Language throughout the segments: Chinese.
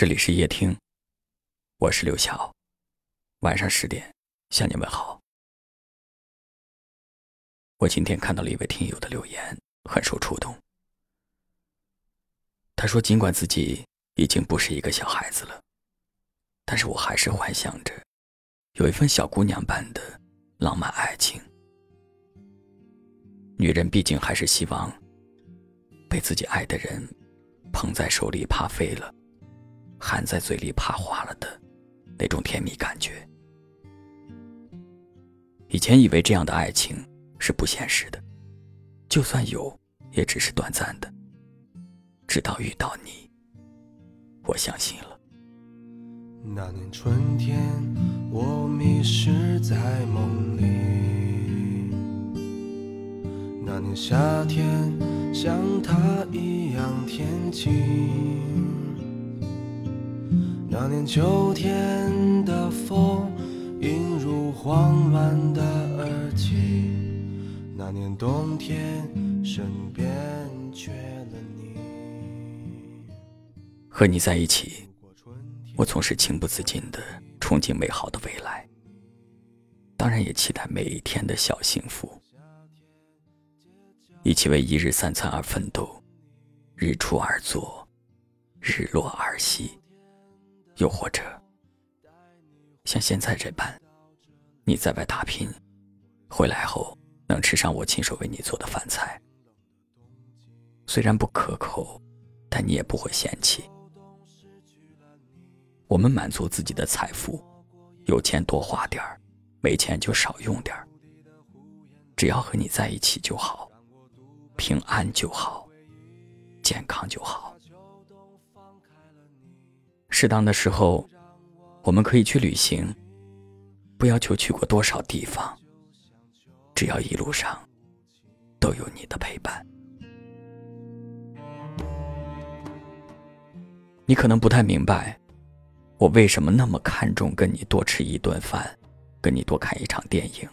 这里是夜听，我是刘晓。晚上十点向你们好。我今天看到了一位听友的留言，很受触动。他说：“尽管自己已经不是一个小孩子了，但是我还是幻想着有一份小姑娘般的浪漫爱情。女人毕竟还是希望被自己爱的人捧在手里，怕飞了。”含在嘴里怕化了的那种甜蜜感觉。以前以为这样的爱情是不现实的，就算有，也只是短暂的。直到遇到你，我相信了。那年春天，我迷失在梦里；那年夏天，像他一样天晴。那年秋天的风，映入慌乱的耳际。那年冬天，身边缺了你。和你在一起，我总是情不自禁的憧憬美好的未来，当然也期待每一天的小幸福。一起为一日三餐而奋斗，日出而作，日落而息。又或者，像现在这般，你在外打拼，回来后能吃上我亲手为你做的饭菜，虽然不可口，但你也不会嫌弃。我们满足自己的财富，有钱多花点儿，没钱就少用点儿，只要和你在一起就好，平安就好，健康就好。适当的时候，我们可以去旅行，不要求去过多少地方，只要一路上都有你的陪伴。你可能不太明白，我为什么那么看重跟你多吃一顿饭，跟你多看一场电影，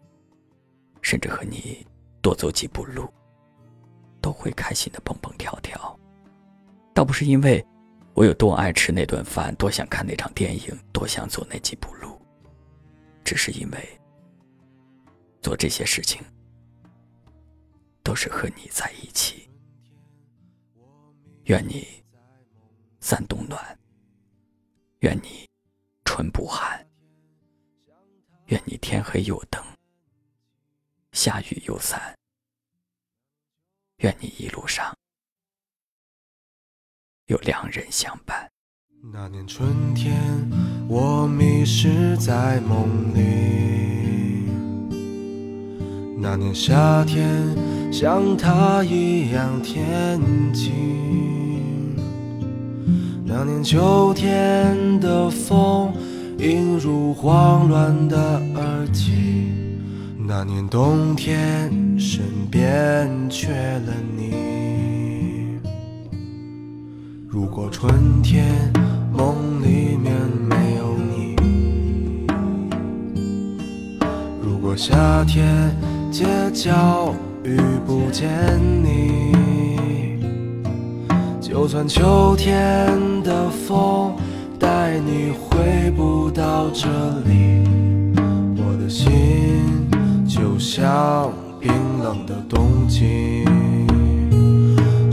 甚至和你多走几步路，都会开心的蹦蹦跳跳，倒不是因为。我有多爱吃那顿饭，多想看那场电影，多想走那几步路，只是因为做这些事情都是和你在一起。愿你三冬暖，愿你春不寒，愿你天黑有灯，下雨有伞，愿你一路上。有两人相伴。那年春天，我迷失在梦里；那年夏天，像他一样天晴；那年秋天的风，映入慌乱的耳际；那年冬天，身边缺了你。如果春天梦里面没有你，如果夏天街角遇不见你，就算秋天的风带你回不到这里，我的心就像冰冷的冬季。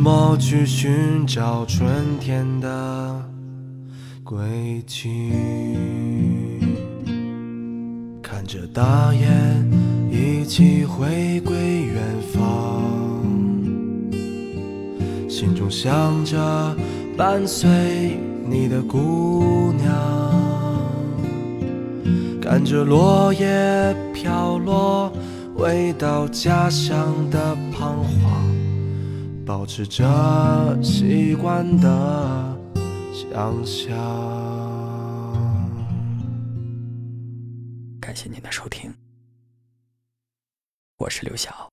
么去寻找春天的轨迹？着大雁一起回归远方，心中想着伴随你的姑娘，看着落叶飘落，回到家乡的彷徨，保持着习惯的想象。感谢您的收听，我是刘晓。